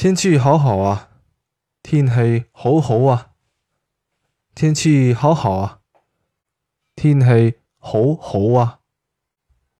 天气好好啊天气好好啊天气好好啊天气好好啊。